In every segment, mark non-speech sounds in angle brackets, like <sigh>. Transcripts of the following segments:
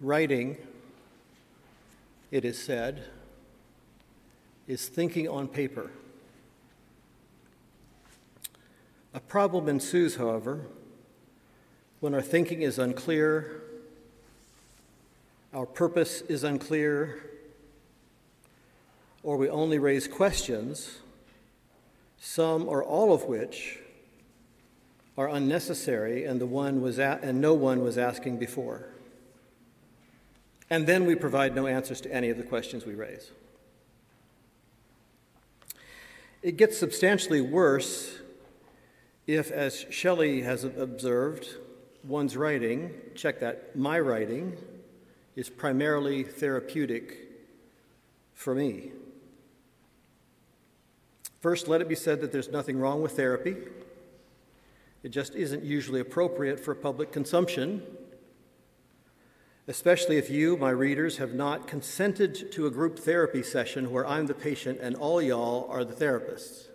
Writing, it is said, is thinking on paper. A problem ensues, however, when our thinking is unclear, our purpose is unclear, or we only raise questions, some or all of which are unnecessary and, the one was a- and no one was asking before. And then we provide no answers to any of the questions we raise. It gets substantially worse if, as Shelley has observed, one's writing, check that, my writing, is primarily therapeutic for me. First, let it be said that there's nothing wrong with therapy. It just isn't usually appropriate for public consumption, especially if you, my readers, have not consented to a group therapy session where I'm the patient and all y'all are the therapists.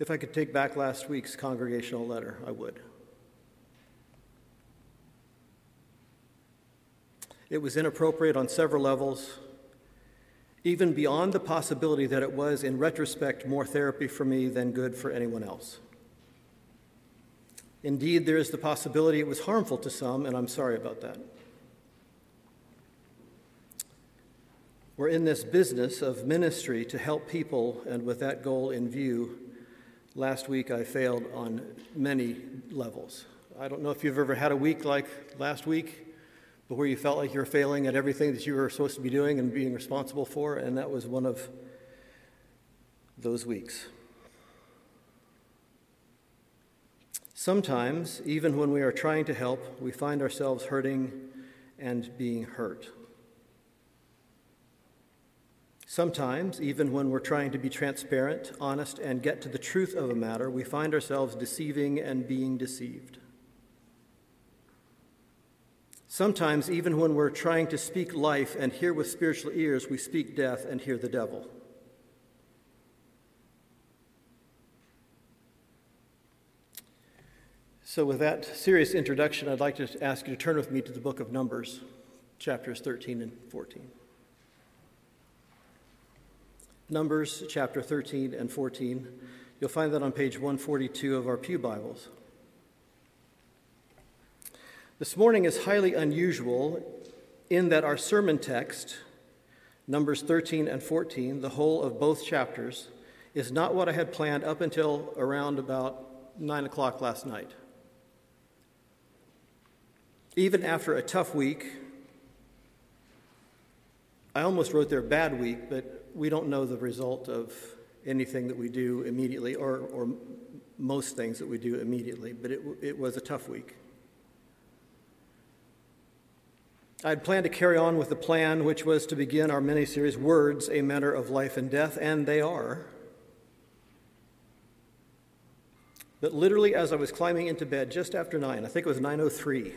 If I could take back last week's congregational letter, I would. It was inappropriate on several levels even beyond the possibility that it was, in retrospect, more therapy for me than good for anyone else. Indeed, there is the possibility it was harmful to some, and I'm sorry about that. We're in this business of ministry to help people, and with that goal in view, last week I failed on many levels. I don't know if you've ever had a week like last week but where you felt like you were failing at everything that you were supposed to be doing and being responsible for, and that was one of those weeks. Sometimes, even when we are trying to help, we find ourselves hurting and being hurt. Sometimes, even when we're trying to be transparent, honest, and get to the truth of a matter, we find ourselves deceiving and being deceived. Sometimes, even when we're trying to speak life and hear with spiritual ears, we speak death and hear the devil. So, with that serious introduction, I'd like to ask you to turn with me to the book of Numbers, chapters 13 and 14. Numbers chapter 13 and 14. You'll find that on page 142 of our Pew Bibles. This morning is highly unusual in that our sermon text, Numbers 13 and 14, the whole of both chapters, is not what I had planned up until around about 9 o'clock last night. Even after a tough week, I almost wrote there bad week, but we don't know the result of anything that we do immediately, or, or most things that we do immediately, but it, it was a tough week. I had planned to carry on with the plan, which was to begin our mini series, Words, a Matter of Life and Death, and they are. But literally, as I was climbing into bed just after 9, I think it was 9.03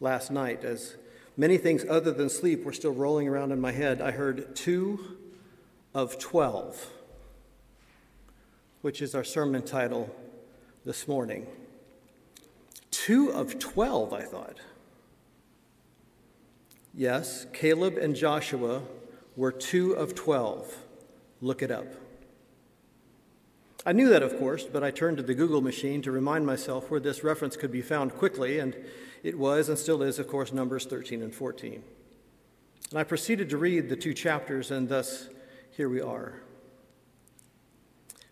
last night, as many things other than sleep were still rolling around in my head, I heard two of 12, which is our sermon title this morning. Two of 12, I thought. Yes, Caleb and Joshua were two of 12. Look it up. I knew that, of course, but I turned to the Google machine to remind myself where this reference could be found quickly, and it was and still is, of course, Numbers 13 and 14. And I proceeded to read the two chapters, and thus here we are.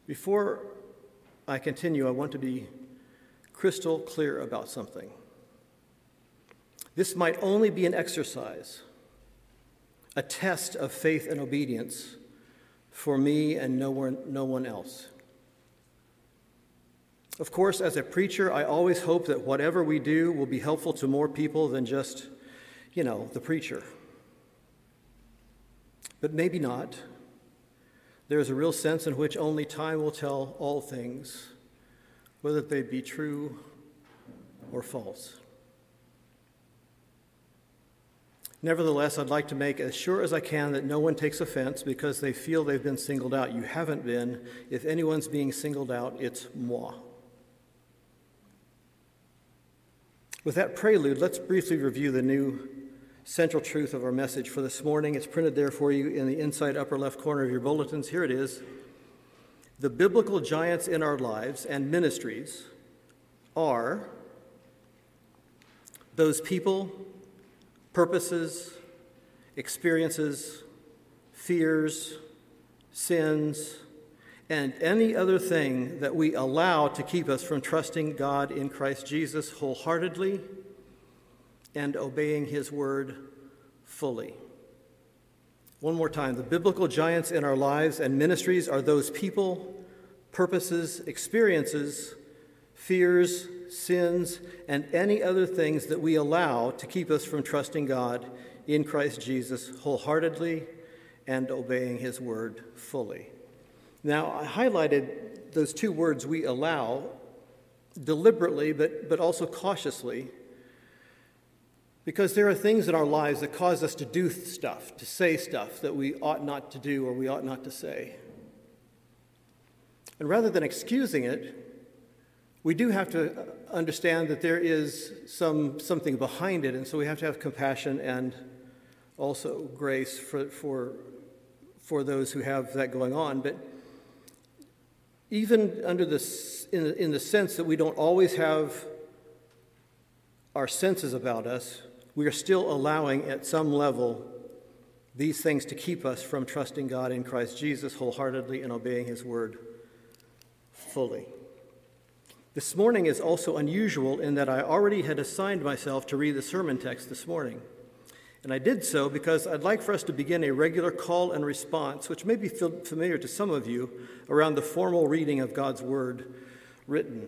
Before I continue, I want to be crystal clear about something. This might only be an exercise, a test of faith and obedience for me and no one, no one else. Of course, as a preacher, I always hope that whatever we do will be helpful to more people than just, you know, the preacher. But maybe not. There is a real sense in which only time will tell all things, whether they be true or false. Nevertheless, I'd like to make as sure as I can that no one takes offense because they feel they've been singled out. You haven't been. If anyone's being singled out, it's moi. With that prelude, let's briefly review the new central truth of our message for this morning. It's printed there for you in the inside upper left corner of your bulletins. Here it is. The biblical giants in our lives and ministries are those people, purposes, experiences, fears, sins, and any other thing that we allow to keep us from trusting God in Christ Jesus wholeheartedly and obeying His word fully. One more time the biblical giants in our lives and ministries are those people, purposes, experiences, fears, sins, and any other things that we allow to keep us from trusting God in Christ Jesus wholeheartedly and obeying His word fully. Now, I highlighted those two words we allow deliberately, but, but also cautiously, because there are things in our lives that cause us to do stuff, to say stuff that we ought not to do or we ought not to say. And rather than excusing it, we do have to understand that there is some, something behind it, and so we have to have compassion and also grace for, for, for those who have that going on. But even under this, in, in the sense that we don't always have our senses about us, we are still allowing at some level these things to keep us from trusting God in Christ Jesus wholeheartedly and obeying His word fully. This morning is also unusual in that I already had assigned myself to read the sermon text this morning. And I did so because I'd like for us to begin a regular call and response, which may be familiar to some of you, around the formal reading of God's Word written.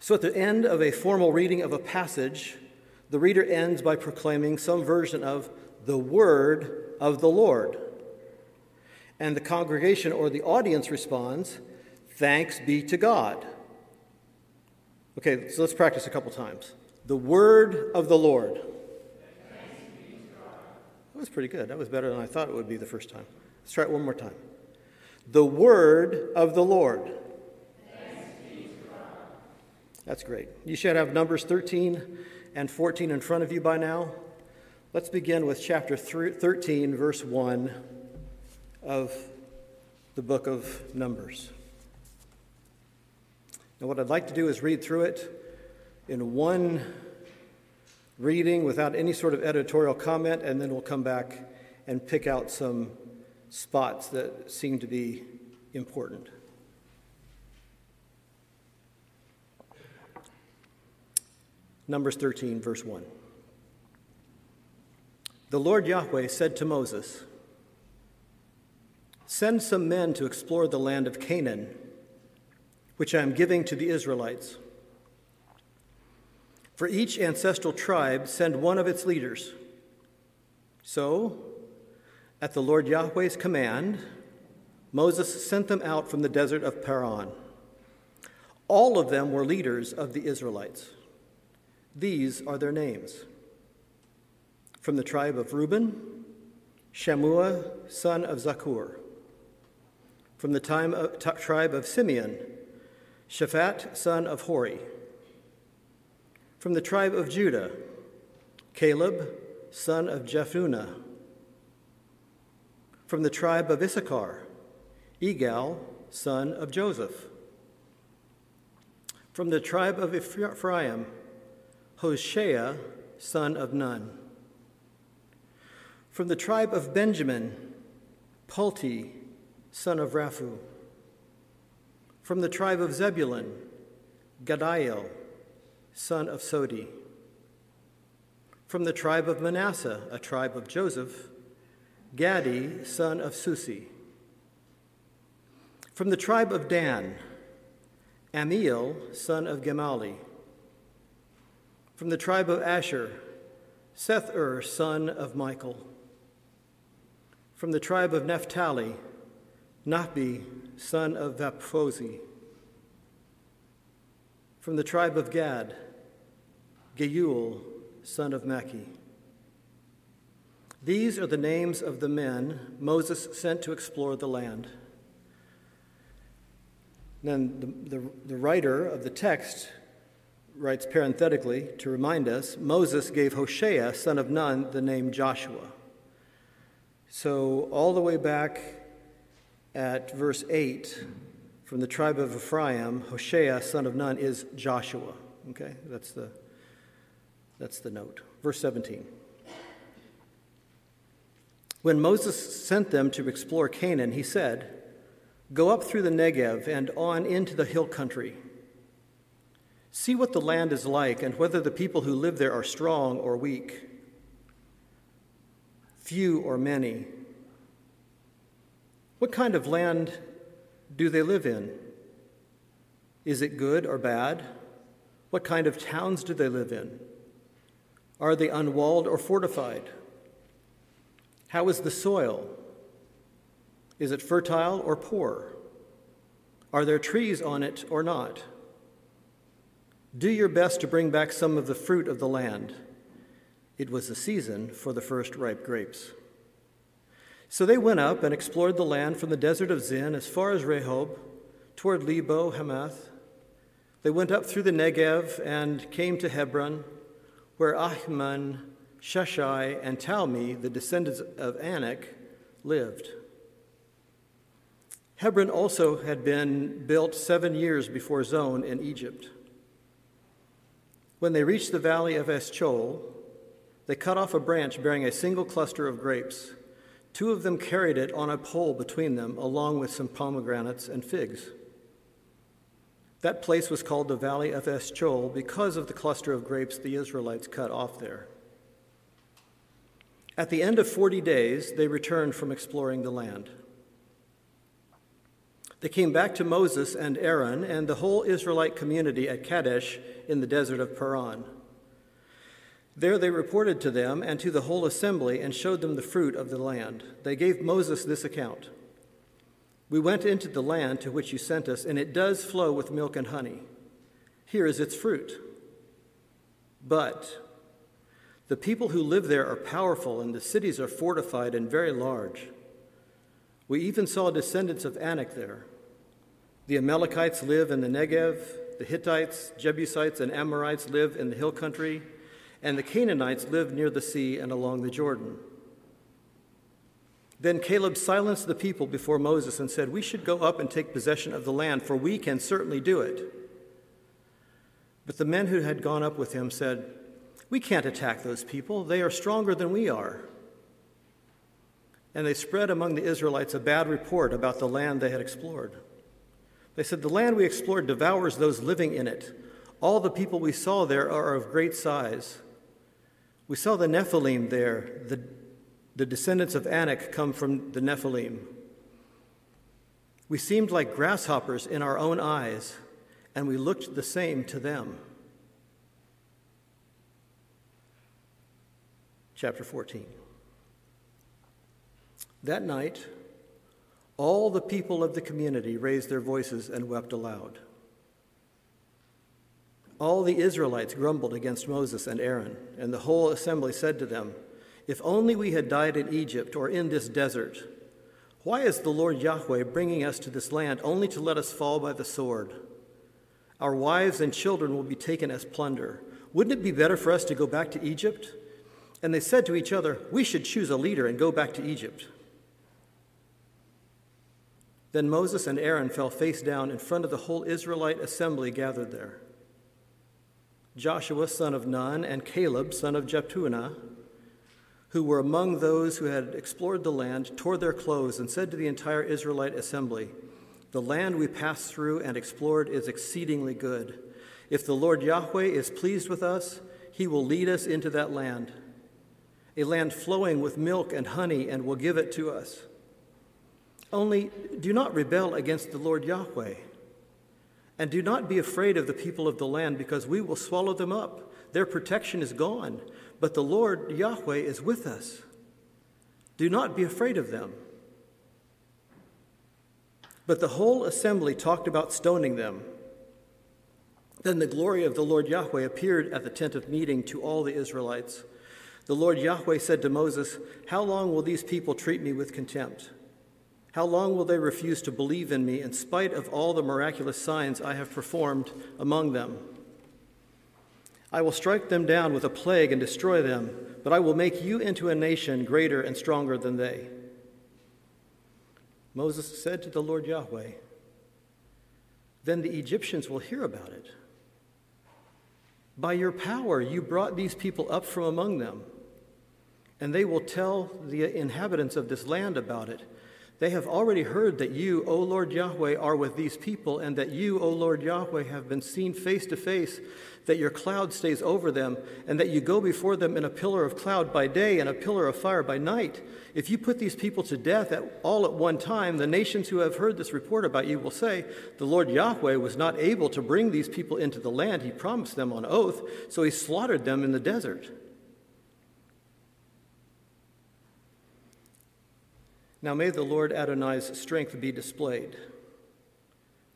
So at the end of a formal reading of a passage, the reader ends by proclaiming some version of the Word of the Lord. And the congregation or the audience responds, Thanks be to God. Okay, so let's practice a couple times. The Word of the Lord. Was pretty good. That was better than I thought it would be the first time. Let's try it one more time. The word of the Lord. That's great. You should have Numbers 13 and 14 in front of you by now. Let's begin with chapter 13, verse 1 of the book of Numbers. Now, what I'd like to do is read through it in one reading without any sort of editorial comment, and then we'll come back and pick out some spots that seem to be important. Numbers 13, verse 1. The Lord Yahweh said to Moses, Send some men to explore the land of Canaan, which I am giving to the Israelites. For each ancestral tribe, send one of its leaders. So, at the Lord Yahweh's command, Moses sent them out from the desert of Paran. All of them were leaders of the Israelites. These are their names. From the tribe of Reuben, Shammua, son of Zakkur. From the of, t- tribe of Simeon, Shaphat, son of Hori. From the tribe of Judah, Caleb, son of Jephunneh. From the tribe of Issachar, Igal, son of Joseph. From the tribe of Ephraim, Hoshea, son of Nun. From the tribe of Benjamin, Palti, son of Raphu. From the tribe of Zebulun, Gaddiel, son of Sodi. From the tribe of Manasseh, a tribe of Joseph, Gadi, son of Susi. From the tribe of Dan, Amiel, son of Gemalli. From the tribe of Asher, Sethur, son of Michael. From the tribe of Naphtali, Nahbi, son of Vaphosi. From the tribe of Gad, Geuel, son of Maki. These are the names of the men Moses sent to explore the land. Then the, the, the writer of the text writes parenthetically to remind us Moses gave Hoshea, son of Nun, the name Joshua. So, all the way back at verse 8, from the tribe of Ephraim, Hoshea, son of Nun, is Joshua. Okay, that's the, that's the note. Verse 17. When Moses sent them to explore Canaan, he said, Go up through the Negev and on into the hill country. See what the land is like and whether the people who live there are strong or weak, few or many. What kind of land do they live in? Is it good or bad? What kind of towns do they live in? Are they unwalled or fortified? How is the soil? Is it fertile or poor? Are there trees on it or not? Do your best to bring back some of the fruit of the land. It was the season for the first ripe grapes. So they went up and explored the land from the desert of Zin as far as Rehob, toward Lebo Hamath. They went up through the Negev and came to Hebron, where Ahiman, Sheshai, and Talmai, the descendants of Anak, lived. Hebron also had been built seven years before Zoan in Egypt. When they reached the valley of Eshkol, they cut off a branch bearing a single cluster of grapes. Two of them carried it on a pole between them, along with some pomegranates and figs. That place was called the Valley of Eshkol because of the cluster of grapes the Israelites cut off there. At the end of 40 days, they returned from exploring the land. They came back to Moses and Aaron and the whole Israelite community at Kadesh in the desert of Paran. There they reported to them and to the whole assembly and showed them the fruit of the land. They gave Moses this account We went into the land to which you sent us, and it does flow with milk and honey. Here is its fruit. But the people who live there are powerful, and the cities are fortified and very large. We even saw descendants of Anak there. The Amalekites live in the Negev, the Hittites, Jebusites, and Amorites live in the hill country, and the Canaanites live near the sea and along the Jordan. Then Caleb silenced the people before Moses and said, We should go up and take possession of the land, for we can certainly do it. But the men who had gone up with him said, We can't attack those people. They are stronger than we are. And they spread among the Israelites a bad report about the land they had explored. They said, The land we explored devours those living in it. All the people we saw there are of great size. We saw the Nephilim there. The, the descendants of Anak come from the Nephilim. We seemed like grasshoppers in our own eyes, and we looked the same to them. Chapter 14. That night, all the people of the community raised their voices and wept aloud. All the Israelites grumbled against Moses and Aaron, and the whole assembly said to them, If only we had died in Egypt or in this desert. Why is the Lord Yahweh bringing us to this land only to let us fall by the sword? Our wives and children will be taken as plunder. Wouldn't it be better for us to go back to Egypt? And they said to each other, We should choose a leader and go back to Egypt. Then Moses and Aaron fell face down in front of the whole Israelite assembly gathered there. Joshua, son of Nun, and Caleb, son of Jephunneh, who were among those who had explored the land, tore their clothes and said to the entire Israelite assembly, The land we passed through and explored is exceedingly good. If the Lord Yahweh is pleased with us, he will lead us into that land, a land flowing with milk and honey, and will give it to us. Only do not rebel against the Lord Yahweh. And do not be afraid of the people of the land, because we will swallow them up. Their protection is gone, but the Lord Yahweh is with us. Do not be afraid of them. But the whole assembly talked about stoning them. Then the glory of the Lord Yahweh appeared at the tent of meeting to all the Israelites. The Lord Yahweh said to Moses, How long will these people treat me with contempt? How long will they refuse to believe in me in spite of all the miraculous signs I have performed among them? I will strike them down with a plague and destroy them, but I will make you into a nation greater and stronger than they. Moses said to the Lord Yahweh, Then the Egyptians will hear about it. By your power, you brought these people up from among them, and they will tell the inhabitants of this land about it they have already heard that you, O Lord Yahweh, are with these people, and that you, O Lord Yahweh, have been seen face to face, that your cloud stays over them, and that you go before them in a pillar of cloud by day and a pillar of fire by night. If you put these people to death at, all at one time, the nations who have heard this report about you will say, The Lord Yahweh was not able to bring these people into the land he promised them on oath, so he slaughtered them in the desert. Now may the Lord Adonai's strength be displayed,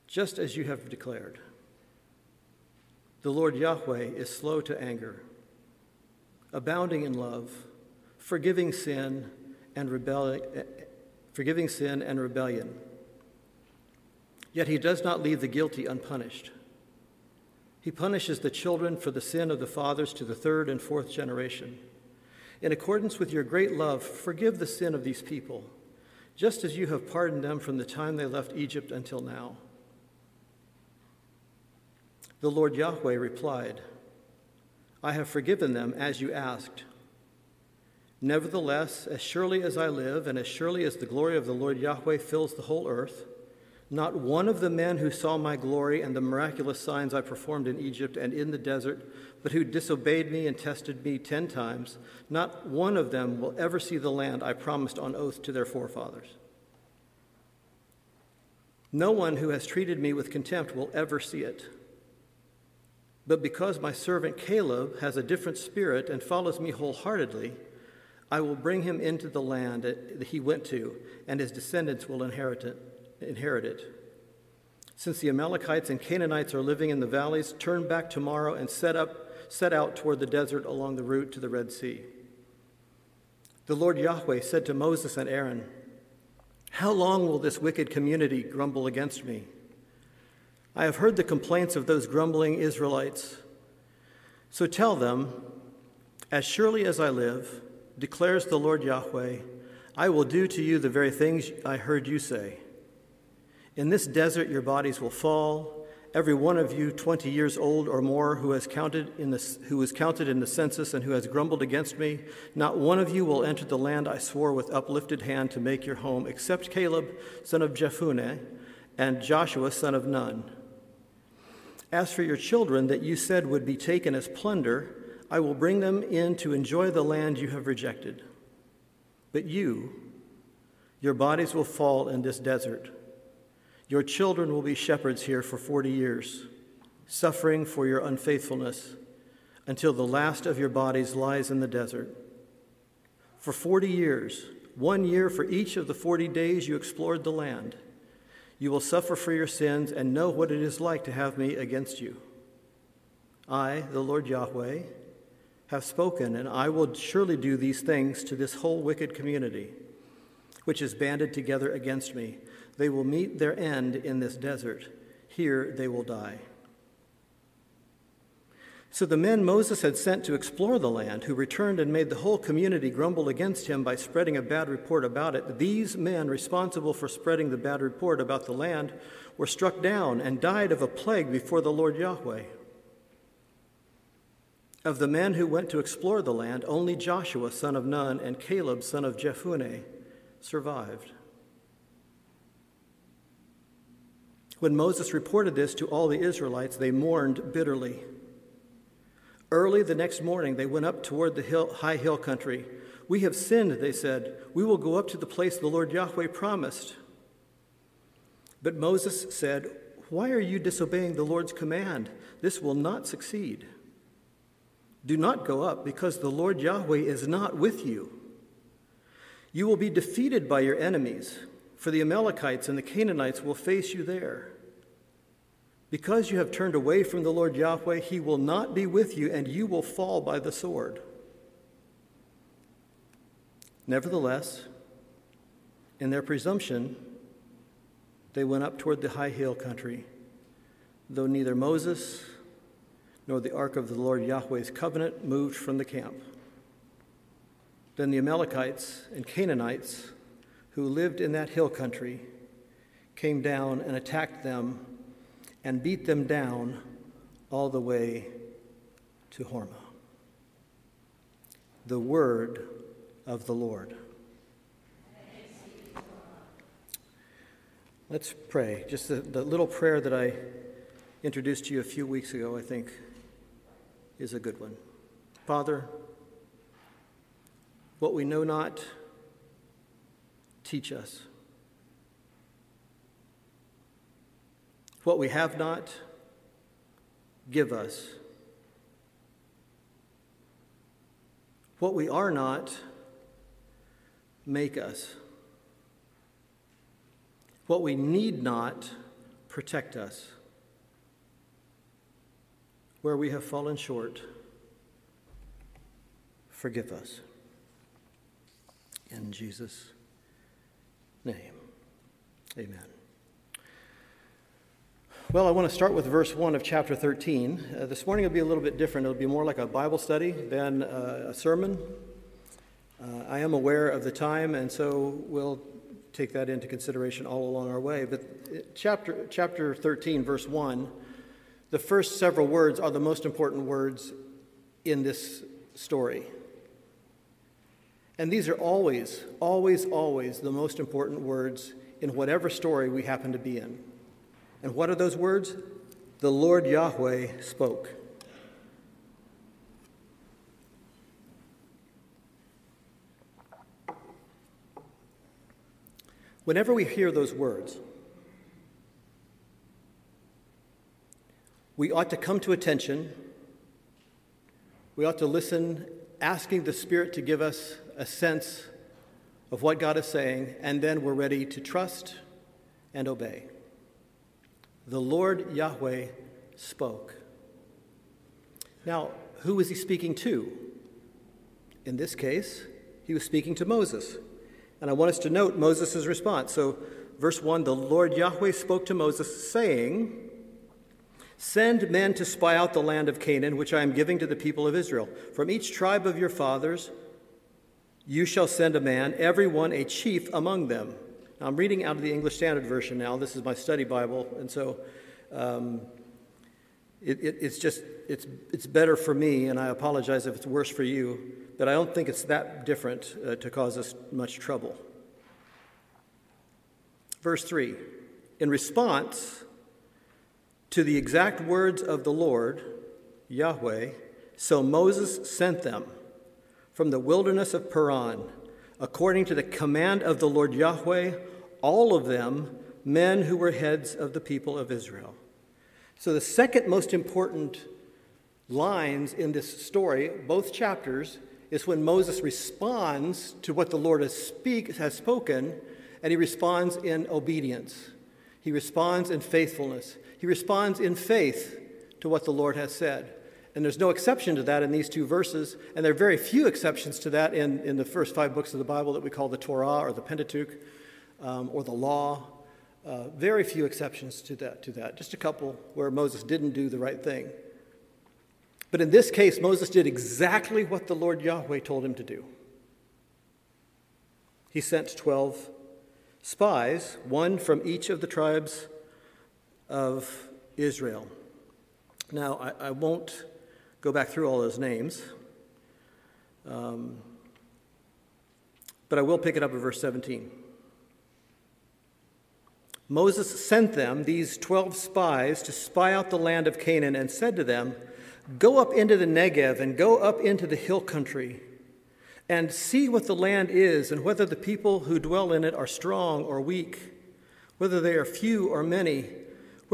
just as you have declared. The Lord Yahweh is slow to anger, abounding in love, forgiving sin and rebellion, forgiving sin and rebellion. Yet he does not leave the guilty unpunished. He punishes the children for the sin of the fathers to the third and fourth generation. In accordance with your great love, forgive the sin of these people just as you have pardoned them from the time they left Egypt until now. The Lord Yahweh replied, I have forgiven them as you asked. Nevertheless, as surely as I live, and as surely as the glory of the Lord Yahweh fills the whole earth, not one of the men who saw my glory and the miraculous signs I performed in Egypt and in the desert, but who disobeyed me and tested me ten times, not one of them will ever see the land I promised on oath to their forefathers. No one who has treated me with contempt will ever see it. But because my servant Caleb has a different spirit and follows me wholeheartedly, I will bring him into the land that he went to, and his descendants will inherit it inherit it. Since the Amalekites and Canaanites are living in the valleys, turn back tomorrow and set up set out toward the desert along the route to the Red Sea. The Lord Yahweh said to Moses and Aaron, How long will this wicked community grumble against me? I have heard the complaints of those grumbling Israelites. So tell them, As surely as I live, declares the Lord Yahweh, I will do to you the very things I heard you say. In this desert your bodies will fall, every one of you 20 years old or more who has counted in the who is counted in the census and who has grumbled against me, not one of you will enter the land I swore with uplifted hand to make your home, except Caleb, son of Jephunneh, and Joshua, son of Nun. As for your children that you said would be taken as plunder, I will bring them in to enjoy the land you have rejected. But you, your bodies will fall in this desert your children will be shepherds here for 40 years, suffering for your unfaithfulness until the last of your bodies lies in the desert. For 40 years, one year for each of the 40 days you explored the land, you will suffer for your sins and know what it is like to have me against you. I, the Lord Yahweh, have spoken, and I will surely do these things to this whole wicked community, which is banded together against me. They will meet their end in this desert. Here they will die. So the men Moses had sent to explore the land, who returned and made the whole community grumble against him by spreading a bad report about it, these men responsible for spreading the bad report about the land were struck down and died of a plague before the Lord Yahweh. Of the men who went to explore the land, only Joshua, son of Nun, and Caleb, son of Jephunneh, survived. When Moses reported this to all the Israelites, they mourned bitterly. Early the next morning, they went up toward the hill, high hill country. We have sinned, they said. We will go up to the place the Lord Yahweh promised. But Moses said, Why are you disobeying the Lord's command? This will not succeed. Do not go up, because the Lord Yahweh is not with you. You will be defeated by your enemies, for the Amalekites and the Canaanites will face you there. Because you have turned away from the Lord Yahweh, he will not be with you, and you will fall by the sword. Nevertheless, in their presumption, they went up toward the high hill country, though neither Moses nor the ark of the Lord Yahweh's covenant moved from the camp. Then the Amalekites and Canaanites who lived in that hill country came down and attacked them and beat them down all the way to Hormah. The word of the Lord. Let's pray. Just the, the little prayer that I introduced to you a few weeks ago, I think, is a good one. Father, what we know not, teach us. What we have not, give us. What we are not, make us. What we need not, protect us. Where we have fallen short, forgive us. In Jesus' name, amen. Well, I want to start with verse 1 of chapter 13. Uh, this morning will be a little bit different. It'll be more like a Bible study than uh, a sermon. Uh, I am aware of the time, and so we'll take that into consideration all along our way. But uh, chapter, chapter 13, verse 1, the first several words are the most important words in this story. And these are always, always, always the most important words in whatever story we happen to be in. And what are those words? The Lord Yahweh spoke. Whenever we hear those words, we ought to come to attention. We ought to listen, asking the Spirit to give us a sense of what God is saying, and then we're ready to trust and obey. The Lord Yahweh spoke. Now, who was he speaking to? In this case, he was speaking to Moses. And I want us to note Moses' response. So, verse 1 the Lord Yahweh spoke to Moses, saying, Send men to spy out the land of Canaan, which I am giving to the people of Israel. From each tribe of your fathers, you shall send a man, every one a chief among them. Now, I'm reading out of the English Standard Version now. This is my study Bible, and so um, it, it, it's just it's it's better for me, and I apologize if it's worse for you but I don't think it's that different uh, to cause us much trouble. Verse 3 In response to the exact words of the Lord, Yahweh, so Moses sent them from the wilderness of Paran, according to the command of the Lord Yahweh, all of them men who were heads of the people of Israel. So, the second most important lines in this story, both chapters, is when Moses responds to what the Lord has, speak, has spoken, and he responds in obedience. He responds in faithfulness. He responds in faith to what the Lord has said. And there's no exception to that in these two verses, and there are very few exceptions to that in, in the first five books of the Bible that we call the Torah or the Pentateuch um, or the Law. Uh, very few exceptions to that, to that. Just a couple where Moses didn't do the right thing. But in this case, Moses did exactly what the Lord Yahweh told him to do. He sent 12 spies, one from each of the tribes of Israel. Now, I, I won't go back through all those names, um, but I will pick it up at verse 17. Moses sent them, these 12 spies, to spy out the land of Canaan and said to them, Go up into the Negev and go up into the hill country and see what the land is and whether the people who dwell in it are strong or weak, whether they are few or many,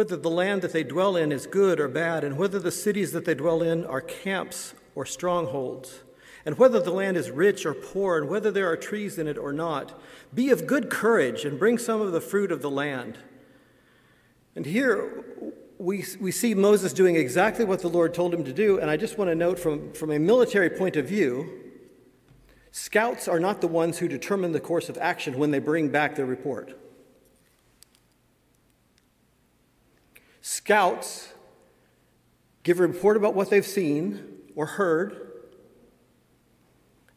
whether the land that they dwell in is good or bad, and whether the cities that they dwell in are camps or strongholds, and whether the land is rich or poor, and whether there are trees in it or not. Be of good courage and bring some of the fruit of the land. And here we, we see Moses doing exactly what the Lord told him to do. And I just want to note from, from a military point of view, scouts are not the ones who determine the course of action when they bring back their report. Scouts give a report about what they've seen or heard,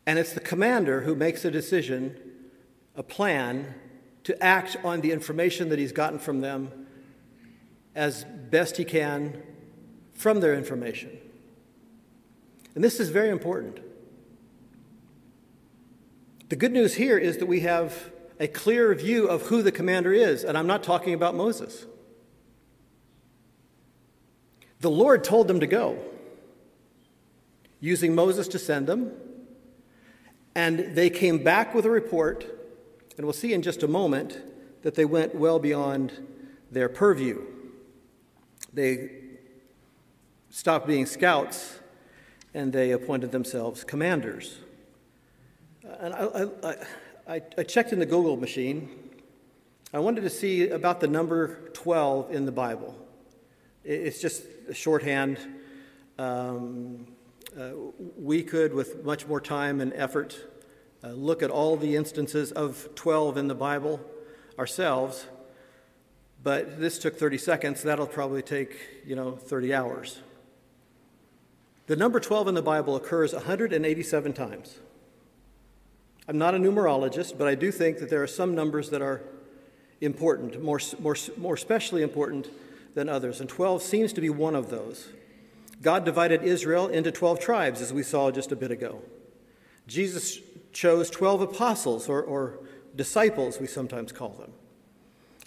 and it's the commander who makes a decision, a plan, to act on the information that he's gotten from them as best he can from their information. And this is very important. The good news here is that we have a clear view of who the commander is, and I'm not talking about Moses. The Lord told them to go, using Moses to send them, and they came back with a report, and we'll see in just a moment that they went well beyond their purview. They stopped being scouts and they appointed themselves commanders. And I, I, I, I, checked in the Google machine. I wanted to see about the number 12 in the Bible. It's just a shorthand. Um, uh, we could, with much more time and effort, uh, look at all the instances of 12 in the Bible ourselves, but this took 30 seconds. That'll probably take, you know, 30 hours. The number 12 in the Bible occurs 187 times. I'm not a numerologist, but I do think that there are some numbers that are important, more, more, more especially important than others, and 12 seems to be one of those. God divided Israel into 12 tribes, as we saw just a bit ago. Jesus chose 12 apostles, or, or disciples, we sometimes call them.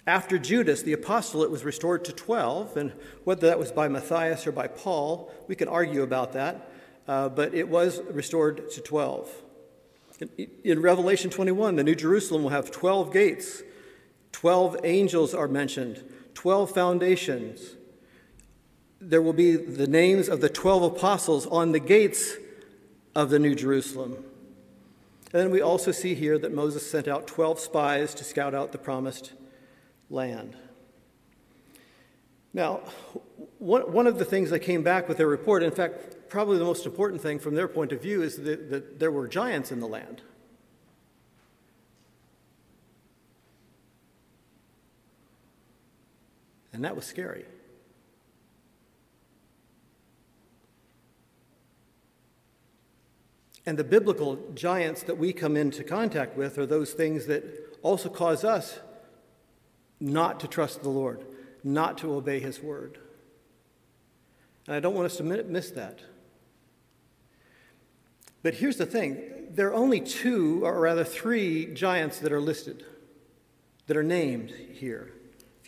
After Judas, the apostolate was restored to 12, and whether that was by Matthias or by Paul, we can argue about that, uh, but it was restored to 12. In, in Revelation 21, the New Jerusalem will have 12 gates, 12 angels are mentioned, 12 foundations. There will be the names of the 12 apostles on the gates of the New Jerusalem. And then we also see here that Moses sent out 12 spies to scout out the promised land. Now, one, of the things that came back with their report, in fact, probably the most important thing from their point of view, is that, that there were giants in the land. And that was scary. And the biblical giants that we come into contact with are those things that also cause us not to trust the Lord, not to obey His word. And I don't want us to miss that. But here's the thing there are only two, or rather three, giants that are listed, that are named here.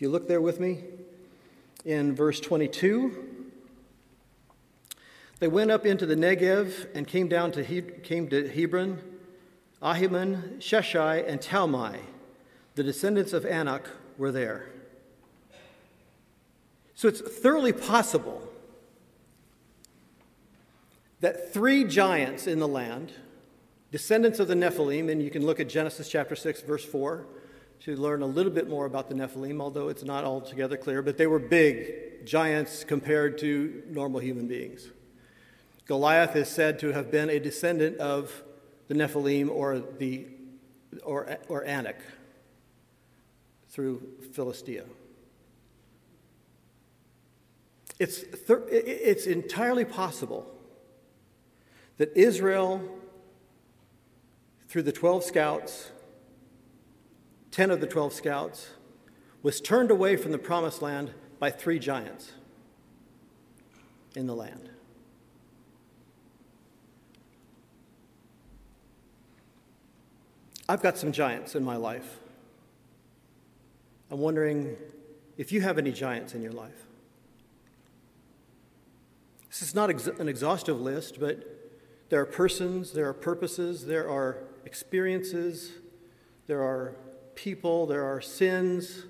If you look there with me in verse 22, they went up into the Negev and came down to, he- came to Hebron, Ahiman, Sheshai, and Talmai, the descendants of Anak were there. So it's thoroughly possible that three giants in the land, descendants of the Nephilim, and you can look at Genesis chapter 6, verse 4 to learn a little bit more about the Nephilim, although it's not altogether clear, but they were big giants compared to normal human beings. Goliath is said to have been a descendant of the Nephilim or, the, or, or Anak through Philistia. It's, it's entirely possible that Israel, through the 12 scouts, 10 of the 12 scouts, was turned away from the promised land by three giants in the land. I've got some giants in my life. I'm wondering if you have any giants in your life. This is not ex- an exhaustive list, but there are persons, there are purposes, there are experiences, there are people, there are sins.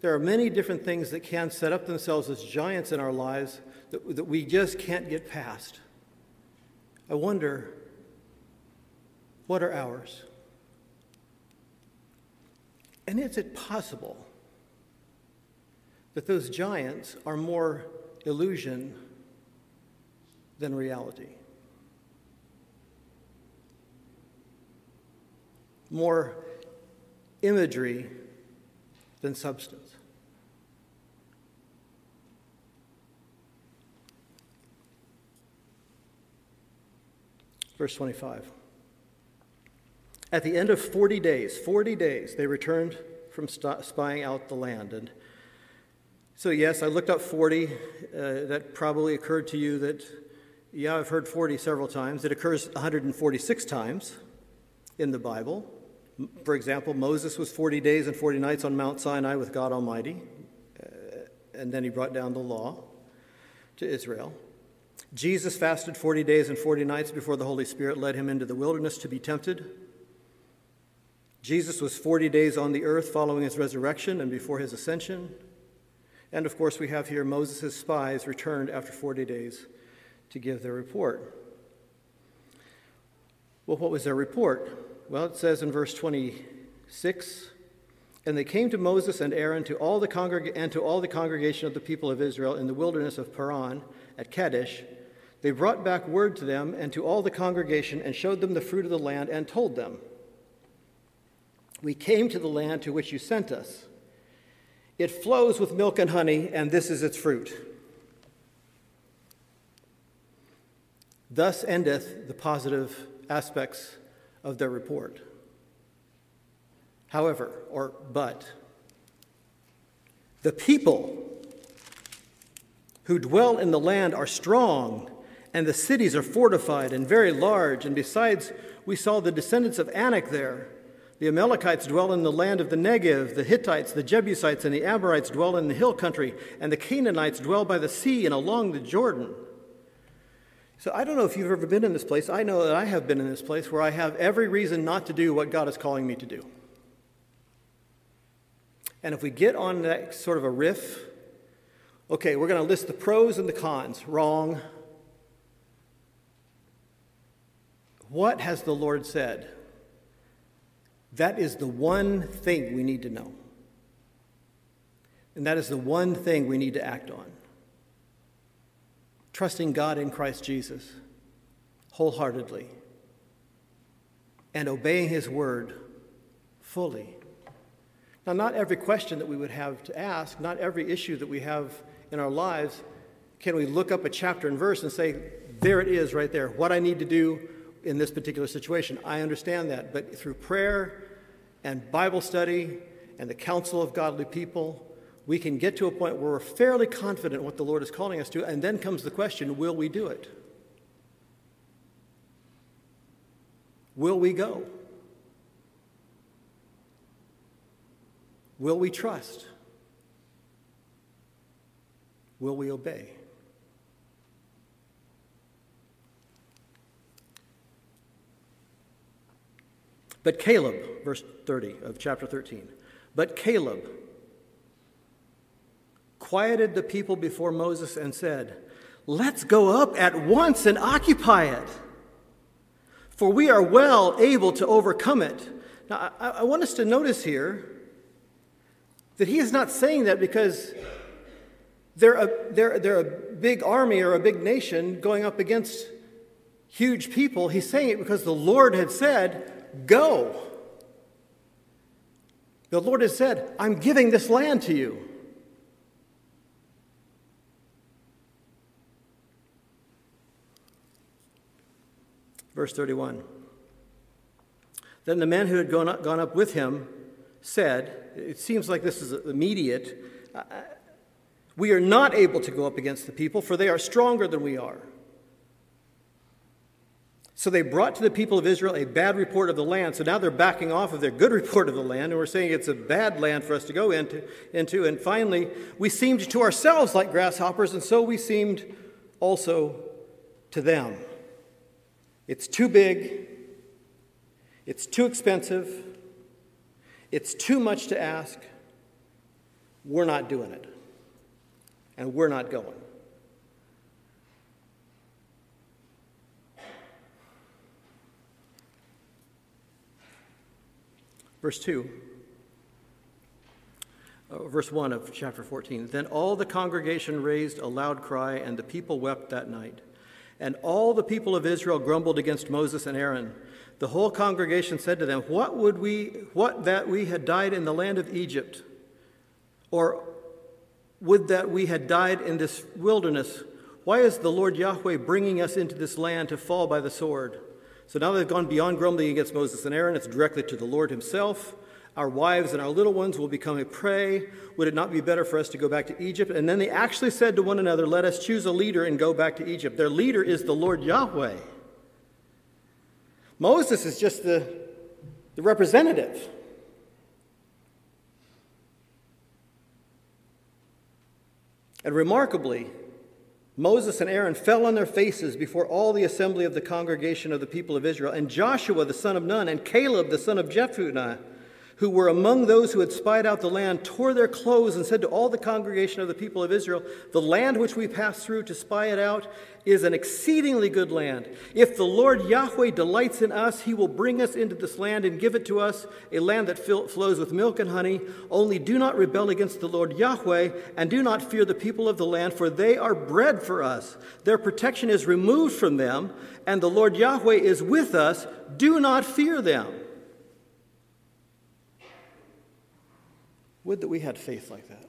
There are many different things that can set up themselves as giants in our lives that, that we just can't get past. I wonder what are ours? And is it possible that those giants are more illusion than reality. More imagery than substance. Verse 25. At the end of 40 days, 40 days, they returned from spying out the land. And so, yes, I looked up 40. Uh, that probably occurred to you that, yeah, I've heard 40 several times. It occurs 146 times in the Bible. For example, Moses was 40 days and 40 nights on Mount Sinai with God Almighty, uh, and then he brought down the law to Israel. Jesus fasted 40 days and 40 nights before the Holy Spirit led him into the wilderness to be tempted. Jesus was 40 days on the earth following his resurrection and before his ascension. And of course, we have here Moses' spies returned after 40 days to give their report. Well, what was their report? Well, it says in verse 26 And they came to Moses and Aaron to all the congreg- and to all the congregation of the people of Israel in the wilderness of Paran at Kadesh. They brought back word to them and to all the congregation and showed them the fruit of the land and told them, We came to the land to which you sent us. It flows with milk and honey, and this is its fruit. Thus endeth the positive aspects of their report. However, or but, the people who dwell in the land are strong, and the cities are fortified and very large. And besides, we saw the descendants of Anak there. The Amalekites dwell in the land of the Negev, the Hittites, the Jebusites, and the Amorites dwell in the hill country, and the Canaanites dwell by the sea and along the Jordan. So I don't know if you've ever been in this place. I know that I have been in this place where I have every reason not to do what God is calling me to do. And if we get on that sort of a riff, okay, we're going to list the pros and the cons. Wrong. What has the Lord said? That is the one thing we need to know. And that is the one thing we need to act on trusting God in Christ Jesus wholeheartedly and obeying His word fully. Now, not every question that we would have to ask, not every issue that we have in our lives, can we look up a chapter and verse and say, there it is right there, what I need to do in this particular situation. I understand that. But through prayer and Bible study and the counsel of godly people, we can get to a point where we're fairly confident what the Lord is calling us to, and then comes the question will we do it? Will we go? Will we trust? Will we obey? But Caleb, verse 30 of chapter 13, but Caleb, quieted the people before Moses and said, Let's go up at once and occupy it, for we are well able to overcome it. Now, I, I want us to notice here that he is not saying that because they're a, they're, they're a big army or a big nation going up against huge people. He's saying it because the Lord had said, Go. The Lord has said, I'm giving this land to you. Verse 31. Then the men who had gone up, gone up with him said, It seems like this is immediate. We are not able to go up against the people, for they are stronger than we are. So they brought to the people of Israel a bad report of the land. So now they're backing off of their good <laughs> report of the land, and we're saying it's a bad land for us to go into. into. And finally, we seemed to ourselves like grasshoppers, and so we seemed also to them. It's too big, it's too expensive, it's too much to ask. We're not doing it, and we're not going. Verse 2, uh, verse 1 of chapter 14. Then all the congregation raised a loud cry, and the people wept that night. And all the people of Israel grumbled against Moses and Aaron. The whole congregation said to them, What would we, what that we had died in the land of Egypt? Or would that we had died in this wilderness? Why is the Lord Yahweh bringing us into this land to fall by the sword? So now they've gone beyond grumbling against Moses and Aaron, it's directly to the Lord Himself. Our wives and our little ones will become a prey. Would it not be better for us to go back to Egypt? And then they actually said to one another, Let us choose a leader and go back to Egypt. Their leader is the Lord Yahweh. Moses is just the, the representative. And remarkably, Moses and Aaron fell on their faces before all the assembly of the congregation of the people of Israel, and Joshua the son of Nun, and Caleb the son of Jephunneh, who were among those who had spied out the land, tore their clothes and said to all the congregation of the people of Israel, The land which we passed through to spy it out is an exceedingly good land. If the Lord Yahweh delights in us, he will bring us into this land and give it to us, a land that flows with milk and honey. Only do not rebel against the Lord Yahweh, and do not fear the people of the land, for they are bread for us. Their protection is removed from them, and the Lord Yahweh is with us. Do not fear them. Would that we had faith like that,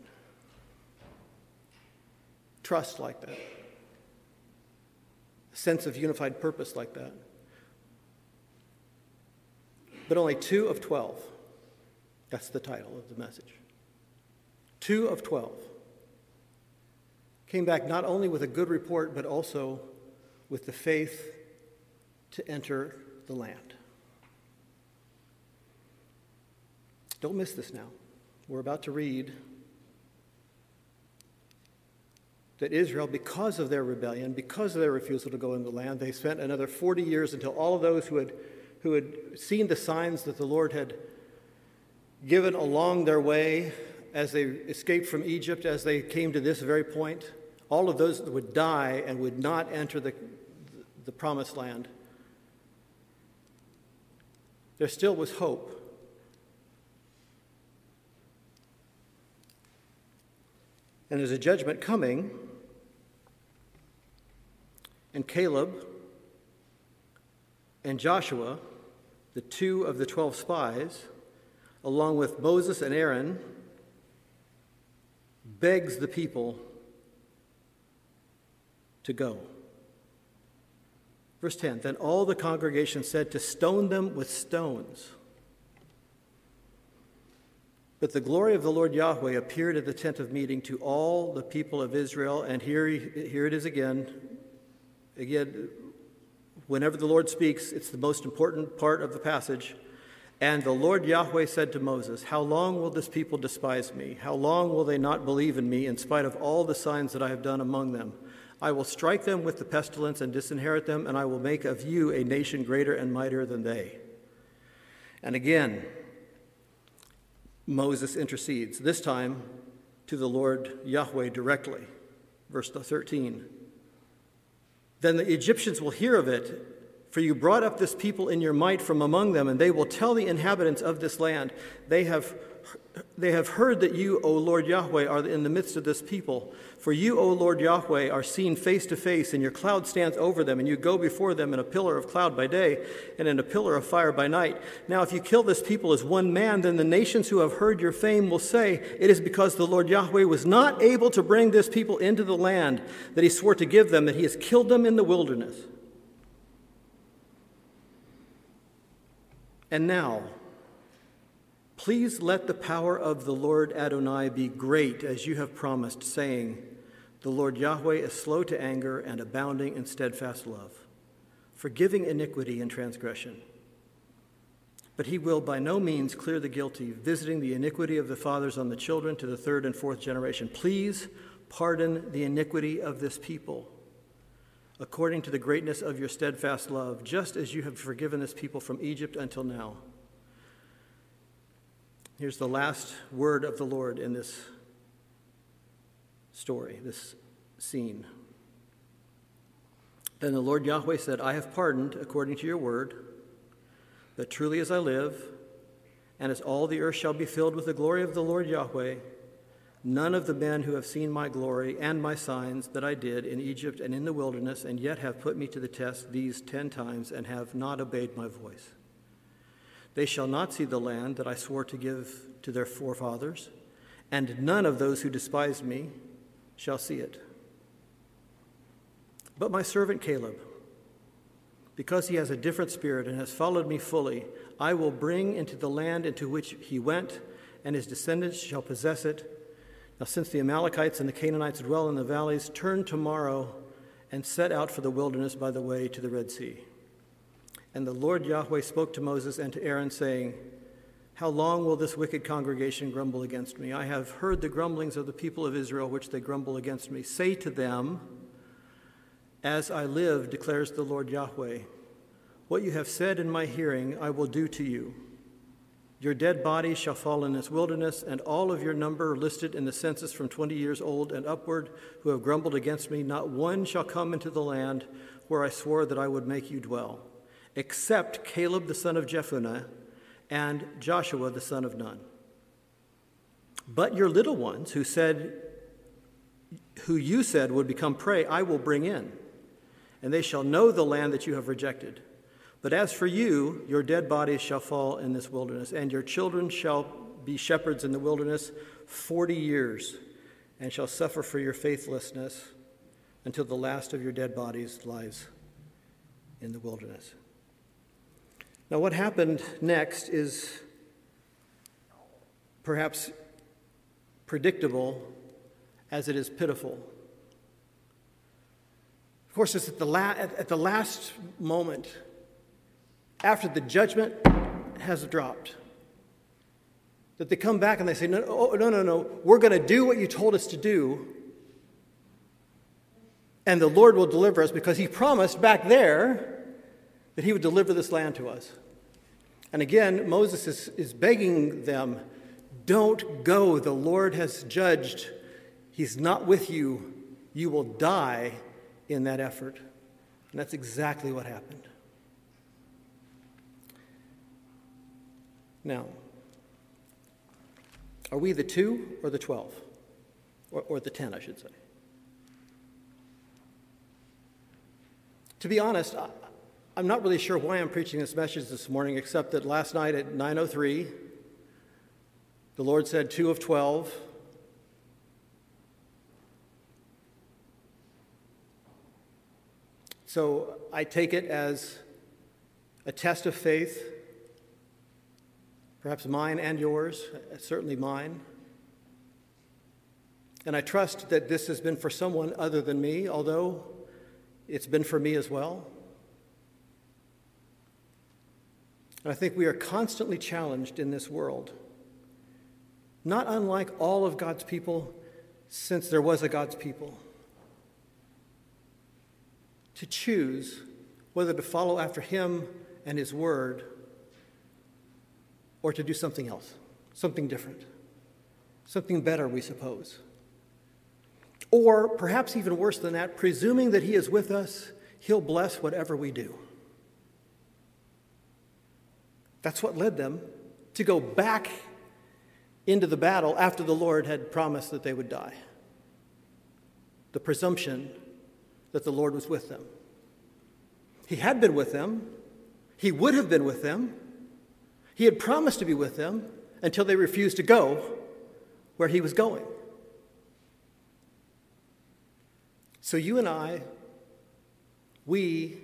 trust like that, a sense of unified purpose like that. But only two of 12. That's the title of the message. Two of 12 came back not only with a good report, but also with the faith to enter the land. Don't miss this now. We're about to read that Israel, because of their rebellion, because of their refusal to go in the land, they spent another 40 years until all of those who had, who had seen the signs that the Lord had given along their way as they escaped from Egypt, as they came to this very point, all of those would die and would not enter the, the promised land. There still was hope. And there's a judgment coming. And Caleb and Joshua, the two of the 12 spies, along with Moses and Aaron, begs the people to go. Verse 10 Then all the congregation said to stone them with stones. But the glory of the Lord Yahweh appeared at the tent of meeting to all the people of Israel. And here, here it is again. Again, whenever the Lord speaks, it's the most important part of the passage. And the Lord Yahweh said to Moses, How long will this people despise me? How long will they not believe in me in spite of all the signs that I have done among them? I will strike them with the pestilence and disinherit them, and I will make of you a nation greater and mightier than they. And again, Moses intercedes, this time to the Lord Yahweh directly. Verse 13. Then the Egyptians will hear of it, for you brought up this people in your might from among them, and they will tell the inhabitants of this land, they have they have heard that you, O Lord Yahweh, are in the midst of this people. For you, O Lord Yahweh, are seen face to face, and your cloud stands over them, and you go before them in a pillar of cloud by day and in a pillar of fire by night. Now, if you kill this people as one man, then the nations who have heard your fame will say, It is because the Lord Yahweh was not able to bring this people into the land that he swore to give them, that he has killed them in the wilderness. And now, Please let the power of the Lord Adonai be great as you have promised, saying, The Lord Yahweh is slow to anger and abounding in steadfast love, forgiving iniquity and transgression. But he will by no means clear the guilty, visiting the iniquity of the fathers on the children to the third and fourth generation. Please pardon the iniquity of this people according to the greatness of your steadfast love, just as you have forgiven this people from Egypt until now. Here's the last word of the Lord in this story, this scene. Then the Lord Yahweh said, I have pardoned according to your word, but truly as I live, and as all the earth shall be filled with the glory of the Lord Yahweh, none of the men who have seen my glory and my signs that I did in Egypt and in the wilderness, and yet have put me to the test these ten times and have not obeyed my voice. They shall not see the land that I swore to give to their forefathers, and none of those who despise me shall see it. But my servant Caleb, because he has a different spirit and has followed me fully, I will bring into the land into which he went, and his descendants shall possess it. Now, since the Amalekites and the Canaanites dwell in the valleys, turn tomorrow and set out for the wilderness by the way to the Red Sea. And the Lord Yahweh spoke to Moses and to Aaron, saying, How long will this wicked congregation grumble against me? I have heard the grumblings of the people of Israel, which they grumble against me. Say to them, As I live, declares the Lord Yahweh, what you have said in my hearing, I will do to you. Your dead bodies shall fall in this wilderness, and all of your number listed in the census from 20 years old and upward who have grumbled against me, not one shall come into the land where I swore that I would make you dwell, except Caleb the son of Jephunneh and Joshua the son of Nun. But your little ones who said, who you said would become prey, I will bring in, and they shall know the land that you have rejected. But as for you, your dead bodies shall fall in this wilderness, and your children shall be shepherds in the wilderness forty years, and shall suffer for your faithlessness until the last of your dead bodies lies in the wilderness. Now, what happened next is perhaps predictable as it is pitiful. Of course, it's at the, la- at the last moment after the judgment has dropped. That they come back and they say, No, oh, no, no, no, we're going to do what you told us to do, and the Lord will deliver us because He promised back there that He would deliver this land to us. And again, Moses is, is begging them, Don't go. The Lord has judged. He's not with you. You will die in that effort. And that's exactly what happened. Now, are we the two or the 12? Or, or the 10, I should say. To be honest, I'm not really sure why I'm preaching this message this morning, except that last night at 9.03, the Lord said two of 12. So I take it as a test of faith perhaps mine and yours, certainly mine. And I trust that this has been for someone other than me, although it's been for me as well. And I think we are constantly challenged in this world, not unlike all of God's people since there was a God's people, to choose whether to follow after Him and His Word or to do something else, something different, something better, we suppose. Or perhaps even worse than that, presuming that He is with us, He'll bless whatever we do. That's what led them to go back into the battle after the Lord had promised that they would die. The presumption that the Lord was with them. He had been with them, He would have been with them, he had promised to be with them until they refused to go where he was going. So, you and I, we,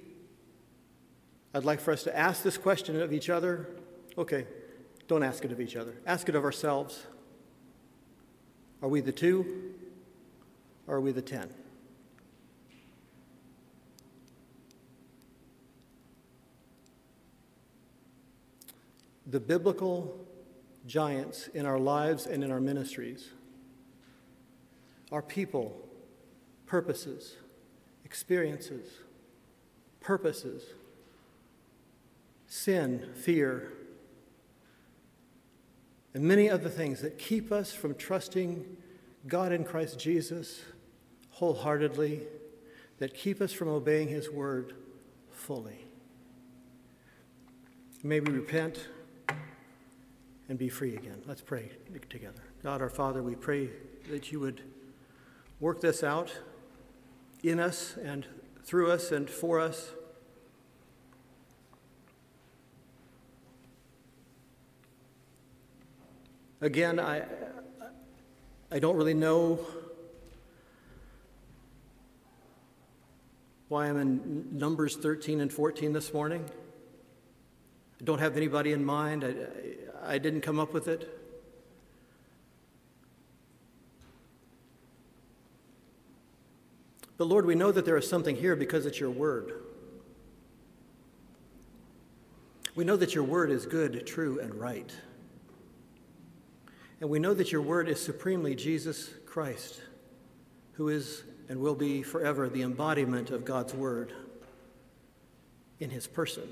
I'd like for us to ask this question of each other. Okay, don't ask it of each other, ask it of ourselves. Are we the two or are we the ten? the biblical giants in our lives and in our ministries are people, purposes, experiences, purposes, sin, fear, and many other things that keep us from trusting God in Christ Jesus wholeheartedly, that keep us from obeying His word fully. May we repent and be free again. Let's pray together. God our Father, we pray that you would work this out in us and through us and for us. Again, I, I don't really know why I'm in Numbers 13 and 14 this morning. I don't have anybody in mind. I, I didn't come up with it. But Lord, we know that there is something here because it's your word. We know that your word is good, true, and right. And we know that your word is supremely Jesus Christ, who is and will be forever the embodiment of God's word in his person.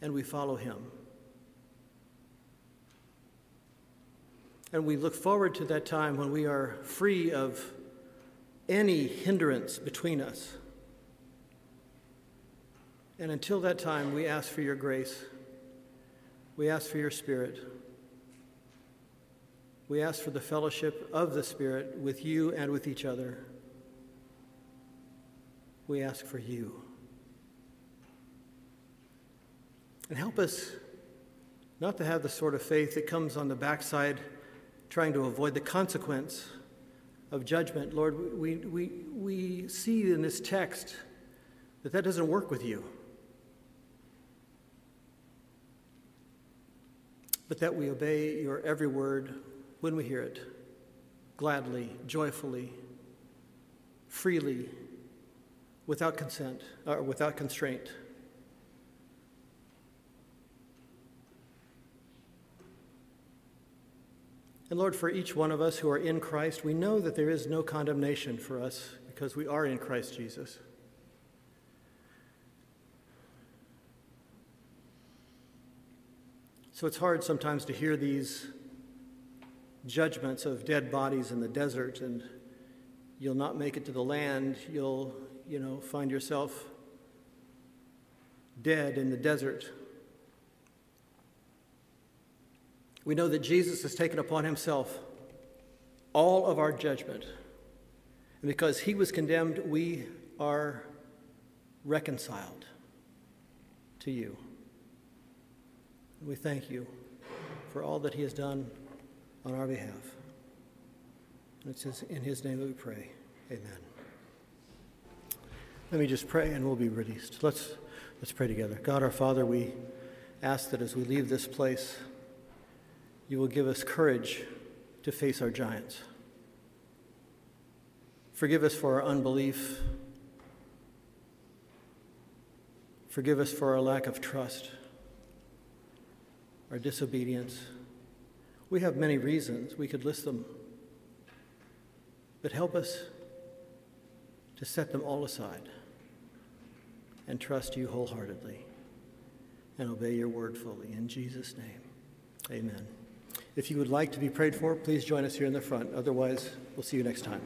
And we follow him. And we look forward to that time when we are free of any hindrance between us. And until that time, we ask for your grace. We ask for your Spirit. We ask for the fellowship of the Spirit with you and with each other. We ask for you. And help us not to have the sort of faith that comes on the backside trying to avoid the consequence of judgment. Lord, we, we, we see in this text that that doesn't work with you. But that we obey your every word when we hear it, gladly, joyfully, freely, without consent, or without constraint. And Lord, for each one of us who are in Christ, we know that there is no condemnation for us because we are in Christ Jesus. So it's hard sometimes to hear these judgments of dead bodies in the desert and you'll not make it to the land. You'll, you know, find yourself dead in the desert. we know that Jesus has taken upon himself all of our judgment. And because he was condemned, we are reconciled to you. We thank you for all that he has done on our behalf. And it's in his name that we pray. Amen. Let me just pray and we'll be released. Let's, let's pray together. God our Father, we ask that as we leave this place, you will give us courage to face our giants. Forgive us for our unbelief. Forgive us for our lack of trust, our disobedience. We have many reasons, we could list them. But help us to set them all aside and trust you wholeheartedly and obey your word fully. In Jesus' name, amen. If you would like to be prayed for, please join us here in the front. Otherwise, we'll see you next time.